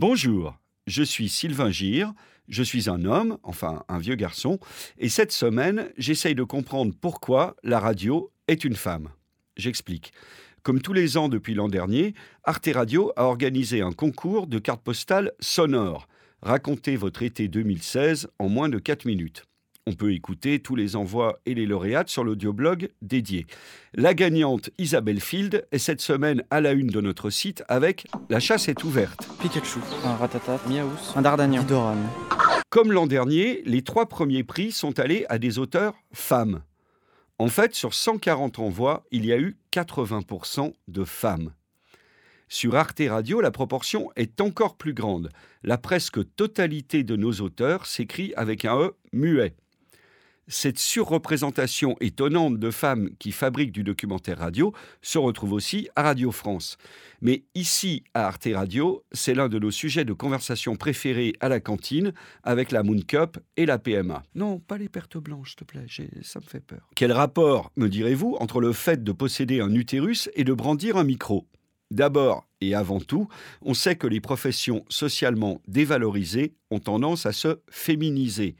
Bonjour, je suis Sylvain Gire, je suis un homme, enfin un vieux garçon, et cette semaine, j'essaye de comprendre pourquoi la radio est une femme. J'explique. Comme tous les ans depuis l'an dernier, Arte Radio a organisé un concours de cartes postales sonores. Racontez votre été 2016 en moins de 4 minutes. On peut écouter tous les envois et les lauréates sur l'audioblog dédié. La gagnante Isabelle Field est cette semaine à la une de notre site avec La chasse est ouverte. Pikachu, un Ratata, Miaous, un Dardanian, Doran. Comme l'an dernier, les trois premiers prix sont allés à des auteurs femmes. En fait, sur 140 envois, il y a eu 80% de femmes. Sur Arte Radio, la proportion est encore plus grande. La presque totalité de nos auteurs s'écrit avec un E muet. Cette surreprésentation étonnante de femmes qui fabriquent du documentaire radio se retrouve aussi à Radio France. Mais ici, à Arte Radio, c'est l'un de nos sujets de conversation préférés à la cantine avec la Moon Cup et la PMA. Non, pas les pertes blanches, s'il te plaît, ça me fait peur. Quel rapport, me direz-vous, entre le fait de posséder un utérus et de brandir un micro? D'abord et avant tout, on sait que les professions socialement dévalorisées ont tendance à se féminiser.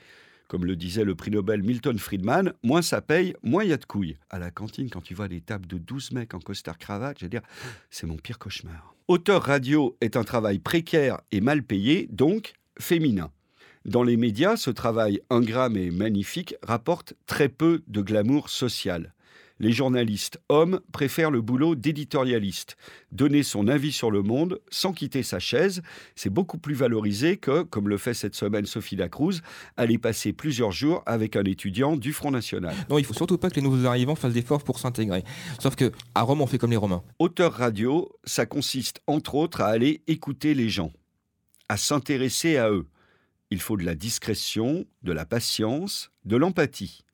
Comme le disait le prix Nobel Milton Friedman, moins ça paye, moins il y a de couilles. À la cantine, quand tu vois des tables de 12 mecs en costard-cravate, je veux dire, c'est mon pire cauchemar. Auteur radio est un travail précaire et mal payé, donc féminin. Dans les médias, ce travail ingrat et magnifique rapporte très peu de glamour social les journalistes hommes préfèrent le boulot d'éditorialiste. Donner son avis sur le monde sans quitter sa chaise, c'est beaucoup plus valorisé que, comme le fait cette semaine Sophie Lacruz, aller passer plusieurs jours avec un étudiant du Front National. Non, il faut surtout pas que les nouveaux arrivants fassent d'efforts pour s'intégrer. Sauf que à Rome, on fait comme les Romains. Auteur radio, ça consiste entre autres à aller écouter les gens, à s'intéresser à eux. Il faut de la discrétion, de la patience, de l'empathie.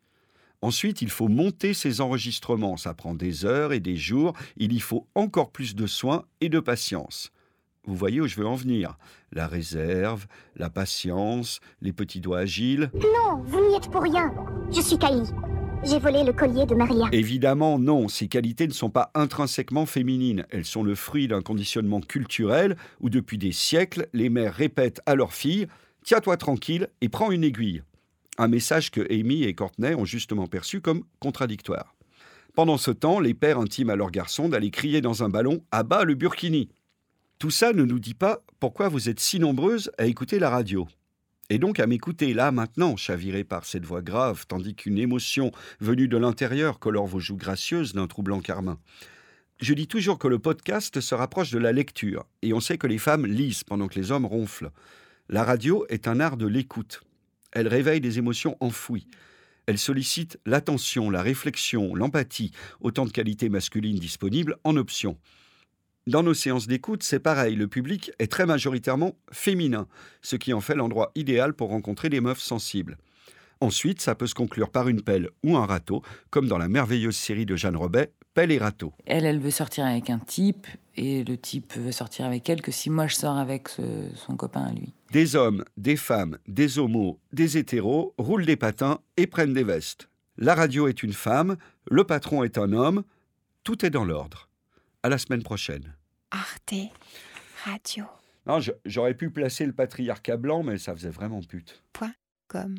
Ensuite, il faut monter ces enregistrements. Ça prend des heures et des jours. Il y faut encore plus de soins et de patience. Vous voyez où je veux en venir La réserve, la patience, les petits doigts agiles. Non, vous n'y êtes pour rien. Je suis Kali. J'ai volé le collier de Maria. Évidemment, non. Ces qualités ne sont pas intrinsèquement féminines. Elles sont le fruit d'un conditionnement culturel où, depuis des siècles, les mères répètent à leurs filles Tiens-toi tranquille et prends une aiguille un message que Amy et Courtney ont justement perçu comme contradictoire. Pendant ce temps, les pères intiment à leurs garçons d'aller crier dans un ballon à bas le burkini. Tout ça ne nous dit pas pourquoi vous êtes si nombreuses à écouter la radio. Et donc à m'écouter là maintenant, chaviré par cette voix grave, tandis qu'une émotion venue de l'intérieur colore vos joues gracieuses d'un troublant carmin. Je dis toujours que le podcast se rapproche de la lecture, et on sait que les femmes lisent pendant que les hommes ronflent. La radio est un art de l'écoute. Elle réveille des émotions enfouies. Elle sollicite l'attention, la réflexion, l'empathie, autant de qualités masculines disponibles en option. Dans nos séances d'écoute, c'est pareil, le public est très majoritairement féminin, ce qui en fait l'endroit idéal pour rencontrer des meufs sensibles. Ensuite, ça peut se conclure par une pelle ou un râteau, comme dans la merveilleuse série de Jeanne Robet, Pelle et râteau. Elle, elle veut sortir avec un type, et le type veut sortir avec elle que si moi je sors avec son copain à lui. Des hommes, des femmes, des homos, des hétéros roulent des patins et prennent des vestes. La radio est une femme, le patron est un homme, tout est dans l'ordre. À la semaine prochaine. Arte Radio. Non, j'aurais pu placer le patriarcat blanc, mais ça faisait vraiment pute. Point com.